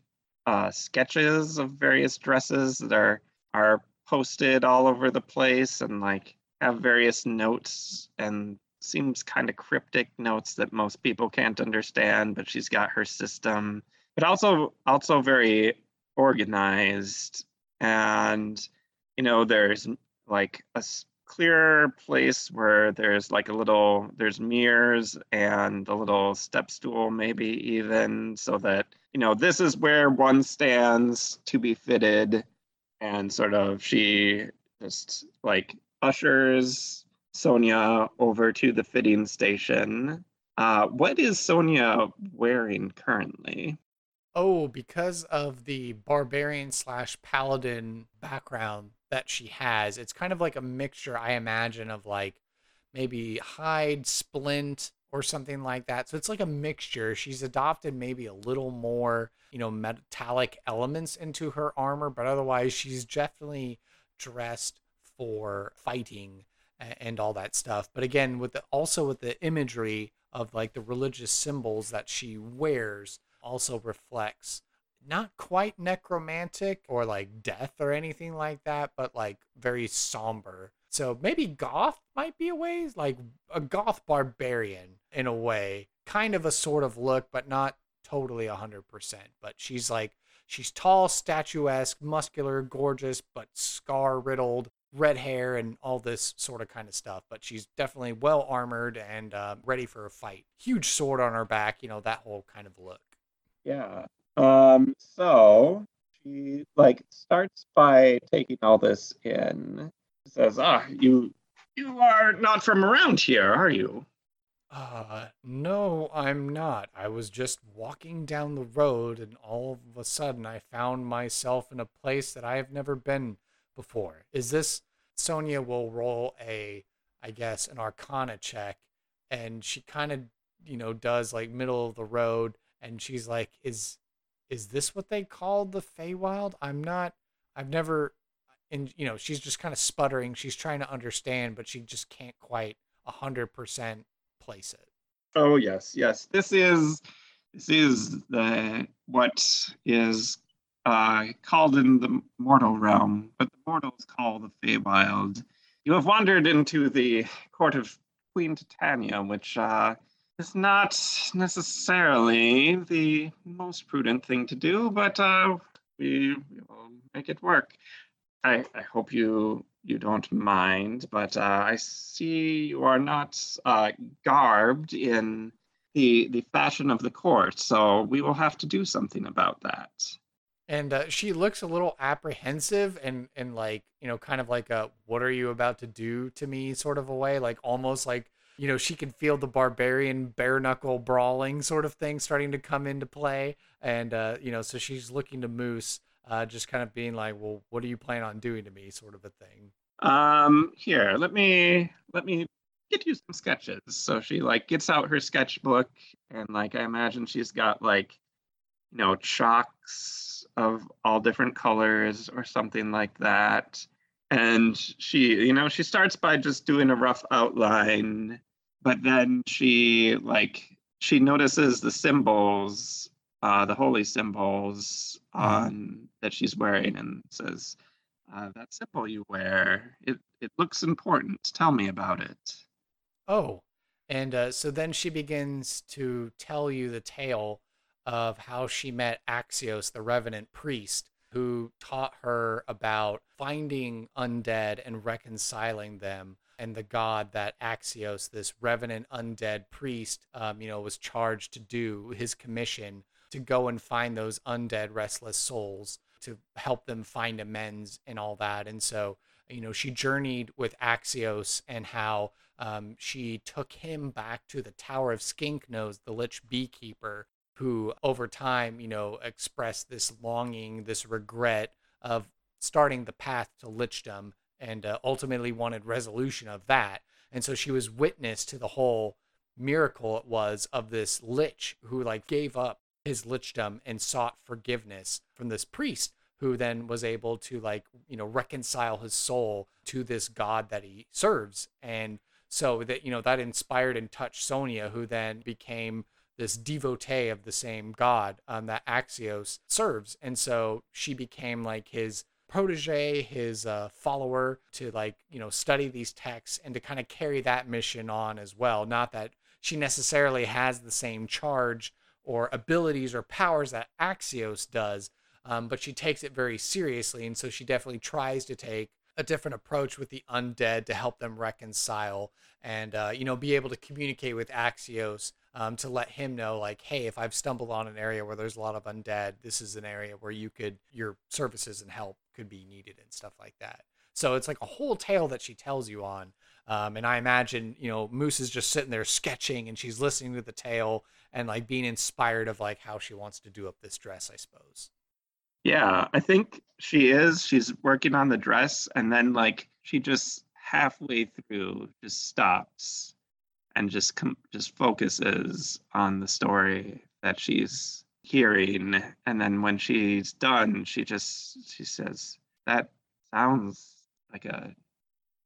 uh, sketches of various dresses that are are posted all over the place and like have various notes and seems kind of cryptic notes that most people can't understand but she's got her system but also also very organized. And you know there's like a clear place where there's like a little there's mirrors and a little step stool maybe even so that you know this is where one stands to be fitted and sort of she just like ushers Sonia over to the fitting station. Uh, what is Sonia wearing currently? Oh, because of the barbarian slash paladin background that she has, it's kind of like a mixture, I imagine, of like maybe hide, splint, or something like that. So it's like a mixture. She's adopted maybe a little more, you know, metallic elements into her armor, but otherwise she's definitely dressed for fighting and all that stuff. But again, with the also with the imagery of like the religious symbols that she wears also reflects not quite necromantic or like death or anything like that, but like very somber. So maybe goth might be a ways like a goth barbarian in a way, kind of a sort of look, but not totally 100%. But she's like, she's tall, statuesque, muscular, gorgeous, but scar riddled, red hair, and all this sort of kind of stuff. But she's definitely well armored and uh, ready for a fight. Huge sword on her back, you know, that whole kind of look. Yeah. Um, so she like starts by taking all this in. Says, "Ah, you you are not from around here, are you?" Uh, no, I'm not. I was just walking down the road and all of a sudden I found myself in a place that I have never been before. Is this Sonia will roll a I guess an arcana check and she kind of, you know, does like middle of the road and she's like is is this what they called the Feywild? I'm not. I've never. And you know, she's just kind of sputtering. She's trying to understand, but she just can't quite a hundred percent place it. Oh yes, yes. This is this is the what is uh, called in the mortal realm, but the mortals call the Feywild. You have wandered into the court of Queen Titania, which uh, is not necessarily the most prudent thing to do, but uh, we will make it work. I, I hope you you don't mind, but uh, I see you are not uh, garbed in the the fashion of the court, so we will have to do something about that. And uh, she looks a little apprehensive and and like you know, kind of like a "What are you about to do to me?" sort of a way, like almost like you know, she can feel the barbarian bare knuckle brawling sort of thing starting to come into play. And, uh, you know, so she's looking to Moose, uh, just kind of being like, well, what do you plan on doing to me? Sort of a thing. Um, here, let me, let me get you some sketches. So she like gets out her sketchbook and like, I imagine she's got like, you know, chalks of all different colors or something like that and she you know she starts by just doing a rough outline but then she like she notices the symbols uh the holy symbols mm-hmm. on that she's wearing and says uh, that symbol you wear. It it looks important. Tell me about it. Oh and uh, so then she begins to tell you the tale of how she met axios the revenant priest who taught her about finding undead and reconciling them and the god that Axios, this revenant undead priest, um, you know, was charged to do his commission to go and find those undead restless souls to help them find amends and all that. And so, you know, she journeyed with Axios and how um, she took him back to the Tower of Skink Nose, the Lich beekeeper, who over time, you know, expressed this longing, this regret of starting the path to lichdom and uh, ultimately wanted resolution of that. And so she was witness to the whole miracle it was of this lich who like gave up his lichdom and sought forgiveness from this priest who then was able to like you know reconcile his soul to this god that he serves. And so that you know that inspired and touched sonia who then became this devotee of the same god um, that axios serves. And so she became like his protege his uh, follower to like you know study these texts and to kind of carry that mission on as well. Not that she necessarily has the same charge or abilities or powers that axios does um, but she takes it very seriously and so she definitely tries to take a different approach with the undead to help them reconcile and uh, you know be able to communicate with axios um, to let him know like hey if i've stumbled on an area where there's a lot of undead this is an area where you could your services and help could be needed and stuff like that. So it's like a whole tale that she tells you on um, and i imagine you know moose is just sitting there sketching and she's listening to the tale and like being inspired of like how she wants to do up this dress i suppose Yeah, I think she is. She's working on the dress, and then like she just halfway through just stops and just com- just focuses on the story that she's hearing, and then when she's done, she just she says, "That sounds like a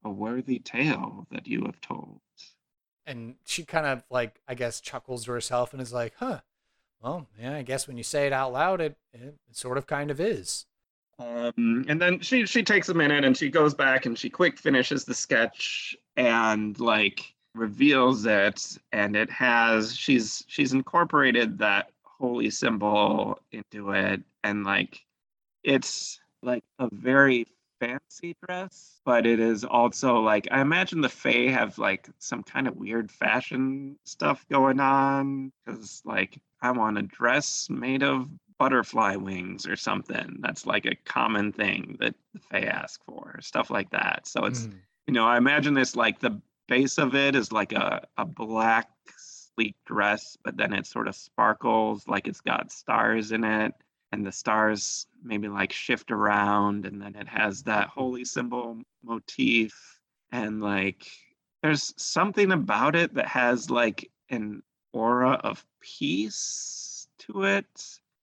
a worthy tale that you have told." and she kind of like i guess chuckles to herself and is like huh well yeah i guess when you say it out loud it, it sort of kind of is. Um, and then she she takes a minute and she goes back and she quick finishes the sketch and like reveals it. And it has she's she's incorporated that holy symbol into it. And like it's like a very fancy dress but it is also like i imagine the fae have like some kind of weird fashion stuff going on because like i want a dress made of butterfly wings or something. That's like a common thing that the Fae ask for, stuff like that. So it's, Mhm. you know, I imagine this like the base of it is like a, a black sleek dress, but then it sort of sparkles like it's got stars in it. And the stars maybe like shift around, and then it has that holy symbol motif. And like there's something about it that has like an aura of peace to it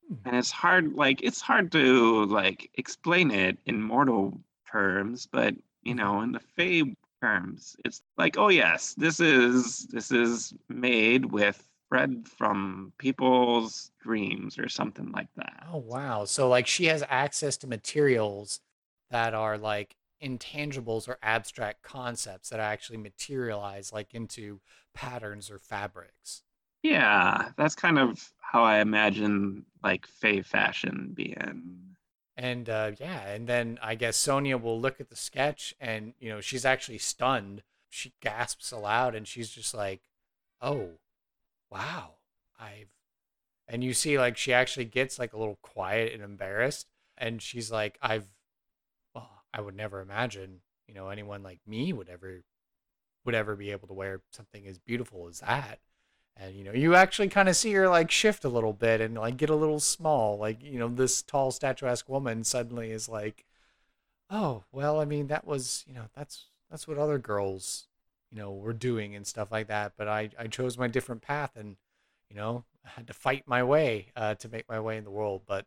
hmm. and it's hard like it's hard to like explain it in mortal terms but you mm-hmm. know in the fey terms it's like oh yes this is this is made with bread from people's dreams or something like that. Oh wow. So like she has access to materials that are like intangibles or abstract concepts that actually materialize like into patterns or fabrics. Yeah that's kind of how i imagine like fey fashion being. And uh, yeah, and then I guess Sonia will look at the sketch and, you know, she's actually stunned. She gasps aloud and she's just like, oh, wow, I've. And you see, like, she actually gets like a little quiet and embarrassed. And she's like, I've, well, I would never imagine, you know, anyone like me would ever, would ever be able to wear something as beautiful as that and you know you actually kind of see her like shift a little bit and like get a little small like you know this tall statuesque woman suddenly is like oh well i mean that was you know that's that's what other girls you know were doing and stuff like that but i i chose my different path and you know i (laughs) had to fight my way uh, to make my way in the world but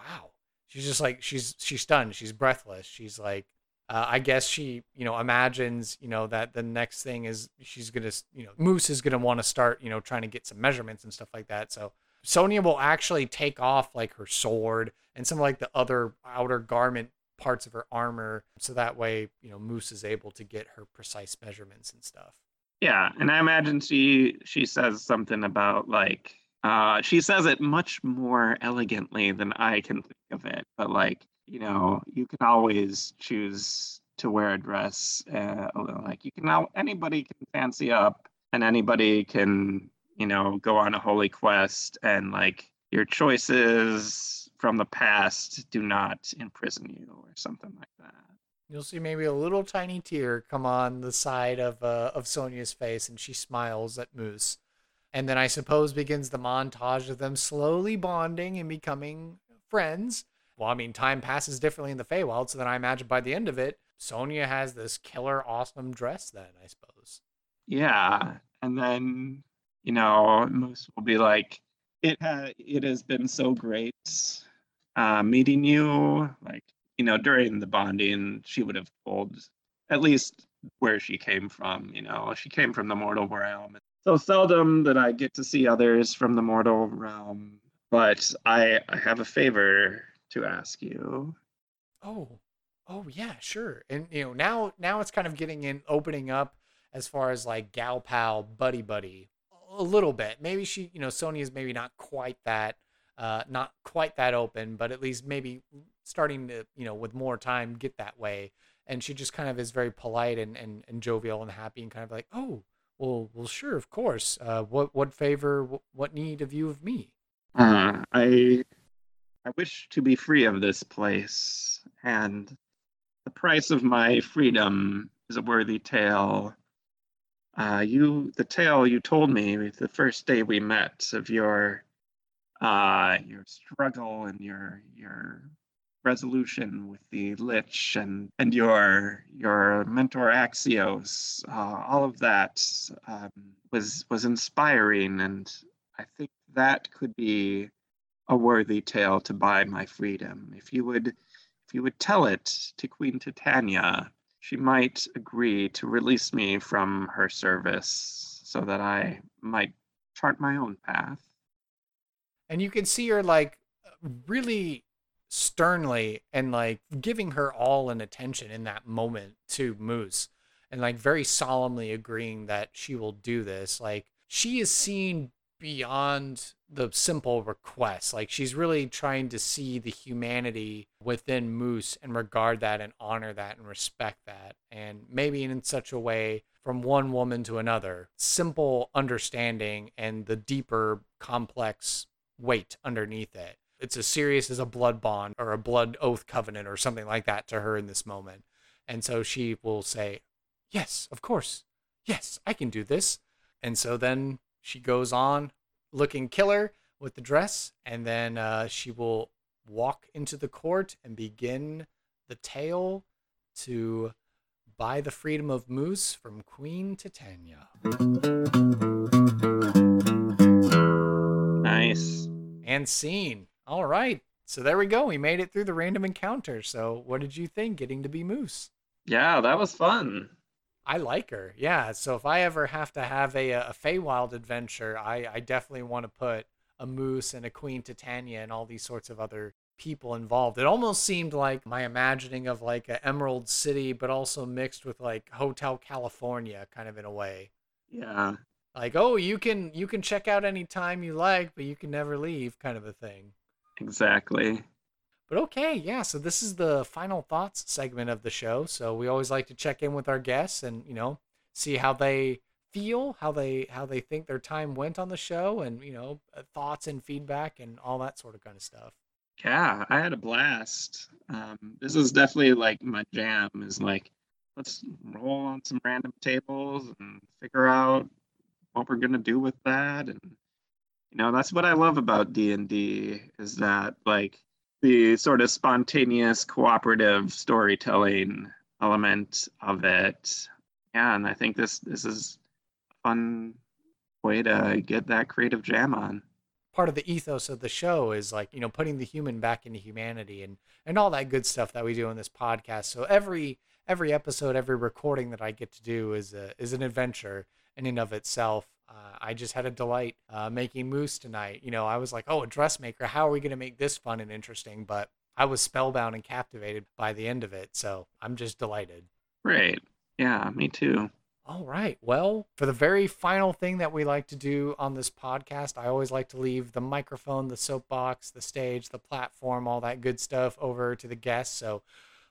wow. She's just like she's she's stunned. She's breathless. She's like uh, I guess she, you know, imagines, you know, that the next thing is she's gonna, you know, Moose is gonna want to start, you know, trying to get some measurements and stuff like that. So Sonia will actually take off like her sword and some like the other outer garment parts of her armor, so that way, you know, Moose is able to get her precise measurements and stuff. Yeah, and I imagine she she says something about like uh she says it much more elegantly than I can think of it, but like you know you can always choose to wear a dress. Uh, like you can now anybody can fancy up, and anybody can you know go on a holy quest, and like your choices from the past do not imprison you or something like that. You'll see maybe a little tiny tear come on the side of uh, of Sonia's face, and she smiles at Moose. And then I suppose begins the montage of them slowly bonding and becoming friends. well, I mean, time passes differently in the Feywild, so then I imagine by the end of it, Sonia has this killer, awesome dress. Then I suppose. Yeah, and then you know, Moose will be like, "It ha- it has been so great uh, meeting you." Like, you know, during the bonding, she would have told at least where she came from. You know, she came from the mortal realm. So seldom that I get to see others from the mortal realm. But I, I have a favor to ask you. Oh, oh yeah, sure. And you know, now now it's kind of getting in, opening up as far as like gal pal, buddy buddy, a little bit. Maybe she, you know, Sonia's maybe not quite that, uh, not quite that open, but at least maybe starting to, you know, with more time, get that way. And she just kind of is very polite and and, and jovial and happy and kind of like, oh, well, well, sure, of course. Uh, what what favor, what, need of you of me? Uh, I I wish to be free of this place, and the price of my freedom is a worthy tale. Uh, you, the tale you told me the first day we met of your, uh, your struggle and your your resolution with the Lich and and your your mentor Axios, uh, all of that um, was was inspiring, and I think that could be a worthy tale to buy my freedom. If you would, if you would tell it to Queen Titania, she might agree to release me from her service so that I might chart my own path. And you can see her like really sternly and like giving her all an attention in that moment to Moose and like very solemnly agreeing that she will do this. Like she is seen beyond the simple request. Like she's really trying to see the humanity within Moose and regard that and honor that and respect that. And maybe in such a way from one woman to another, simple understanding and the deeper complex weight underneath it. It's as serious as a blood bond or a blood oath covenant or something like that to her in this moment. And so she will say, Yes, of course. Yes, I can do this. And so then she goes on looking killer with the dress, and then uh, she will walk into the court and begin the tale to buy the freedom of Moose from Queen Titania. And seen. All right. So there we go. We made it through the random encounter. So what did you think getting to be Moose? Yeah, that was fun. I like her. Yeah. So if I ever have to have a a Feywild adventure, I I definitely want to put a moose and a Queen Titania and all these sorts of other people involved. It almost seemed like my imagining of like an Emerald City, but also mixed with like Hotel California, kind of in a way. Yeah. Like, oh, you can you can check out any time you like, but you can never leave, kind of a thing. Exactly. But okay, yeah. So this is the final thoughts segment of the show. So we always like to check in with our guests and you know see how they feel, how they how they think their time went on the show, and you know uh, thoughts and feedback and all that sort of kind of stuff. Yeah, I had a blast. Um, this is definitely like my jam. Is like let's roll on some random tables and figure out what we're gonna do with that, and you know that's what I love about D and D is that like the sort of spontaneous cooperative storytelling element of it. Yeah, and I think this this is a fun way to get that creative jam on. Part of the ethos of the show is like, you know, putting the human back into humanity and and all that good stuff that we do on this podcast. So every every episode, every recording that I get to do is a, is an adventure in and of itself. Uh, I just had a delight uh, making moose tonight. You know, I was like, oh, a dressmaker. How are we going to make this fun and interesting? But I was spellbound and captivated by the end of it. So I'm just delighted. Great. Yeah, me too. All right. Well, for the very final thing that we like to do on this podcast, I always like to leave the microphone, the soapbox, the stage, the platform, all that good stuff over to the guests. So,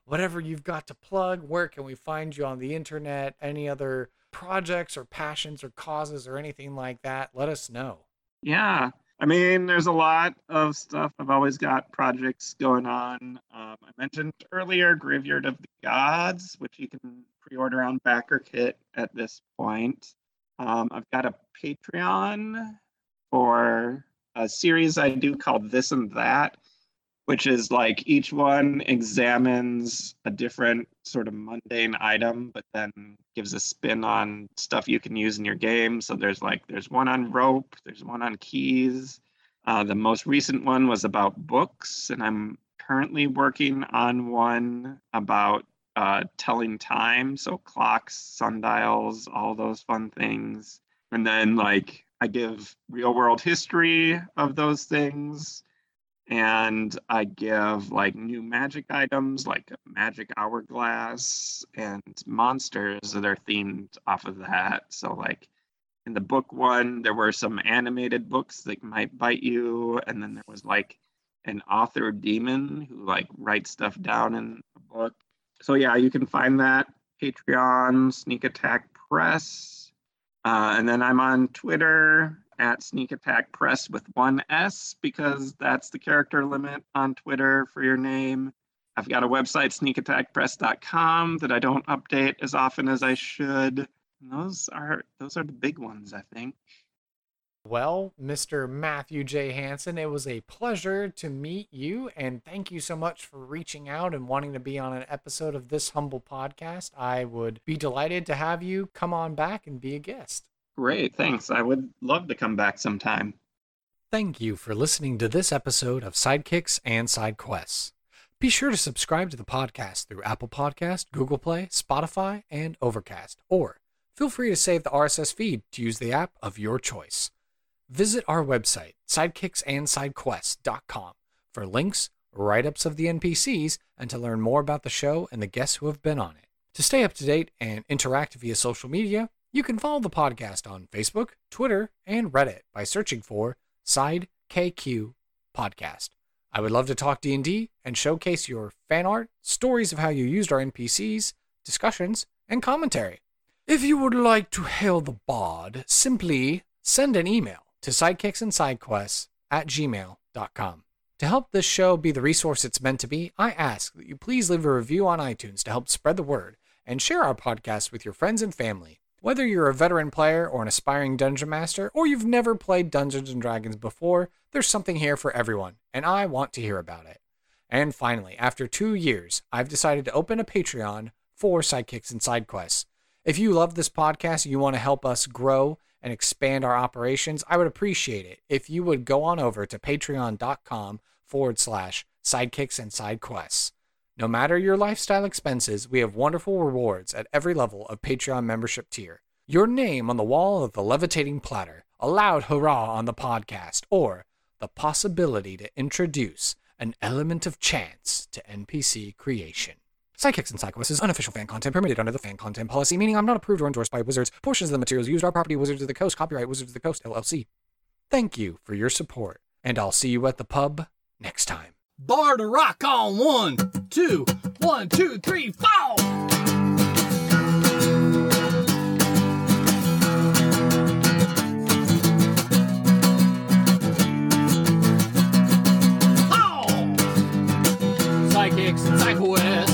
whatever you've got to plug, where can we find you on the internet? Any other projects or passions or causes or anything like that, let us know. Yeah. I mean, there's a lot of stuff. I've always got projects going on. Um, I mentioned earlier Graveyard of the Gods, which you can pre order on BackerKit at this point. Um, I've got a Patreon for a series I do called This and That, which is like each one examines a different sort of mundane item, but then gives a spin on stuff you can use in your game. So there's like there's one on rope, there's one on keys. Uh, the most recent one was about books, and I'm currently working on one about uh, telling time, so clocks, sundials, all those fun things. And then like I give real world history of those things and I give like new magic items like magic hourglass and monsters that are themed off of that. So like in the book one, there were some animated books that might bite you, and then there was like an author demon who like writes stuff down in a book. So yeah, you can find that Patreon, Sneak Attack Press, uh, and then I'm on Twitter at Sneak Attack Press with one S because that's the character limit on Twitter for your name. I've got a website, sneakattackpress.com, that I don't update as often as I should. And those are those are the big ones, I think. Well, Mr. Matthew J. Hanson, it was a pleasure to meet you, and thank you so much for reaching out and wanting to be on an episode of this humble podcast. I would be delighted to have you come on back and be a guest. Great, thanks. I would love to come back sometime. Thank you for listening to this episode of Sidekicks and Side Quests. Be sure to subscribe to the podcast through Apple Podcast, Google Play, Spotify, and Overcast, or feel free to save the RSS feed to use the app of your choice. Visit our website, sidekicksandsidequests.com, for links, write ups of the NPCs, and to learn more about the show and the guests who have been on it. To stay up to date and interact via social media, you can follow the podcast on Facebook, Twitter, and Reddit by searching for Side KQ Podcast. I would love to talk D&D and showcase your fan art, stories of how you used our NPCs, discussions, and commentary. If you would like to hail the bod, simply send an email to sidekicksandsidequests at gmail.com. To help this show be the resource it's meant to be, I ask that you please leave a review on iTunes to help spread the word and share our podcast with your friends and family. Whether you're a veteran player or an aspiring dungeon master, or you've never played Dungeons and Dragons before, there's something here for everyone, and I want to hear about it. And finally, after two years, I've decided to open a Patreon for Sidekicks and Side Quests. If you love this podcast and you want to help us grow and expand our operations, I would appreciate it if you would go on over to patreon.com forward slash sidekicks and side quests. No matter your lifestyle expenses, we have wonderful rewards at every level of Patreon membership tier. Your name on the wall of the levitating platter, a loud hurrah on the podcast, or the possibility to introduce an element of chance to NPC creation. Sidekicks and Side Quests is unofficial fan content permitted under the fan content policy, meaning I'm not approved or endorsed by Wizards. Portions of the materials used are property Wizards of the Coast, copyright Wizards of the Coast, LLC. Thank you for your support, and I'll see you at the pub next time bar to rock on one, two, one, two, three, four. Oh! Psychics and psychoists.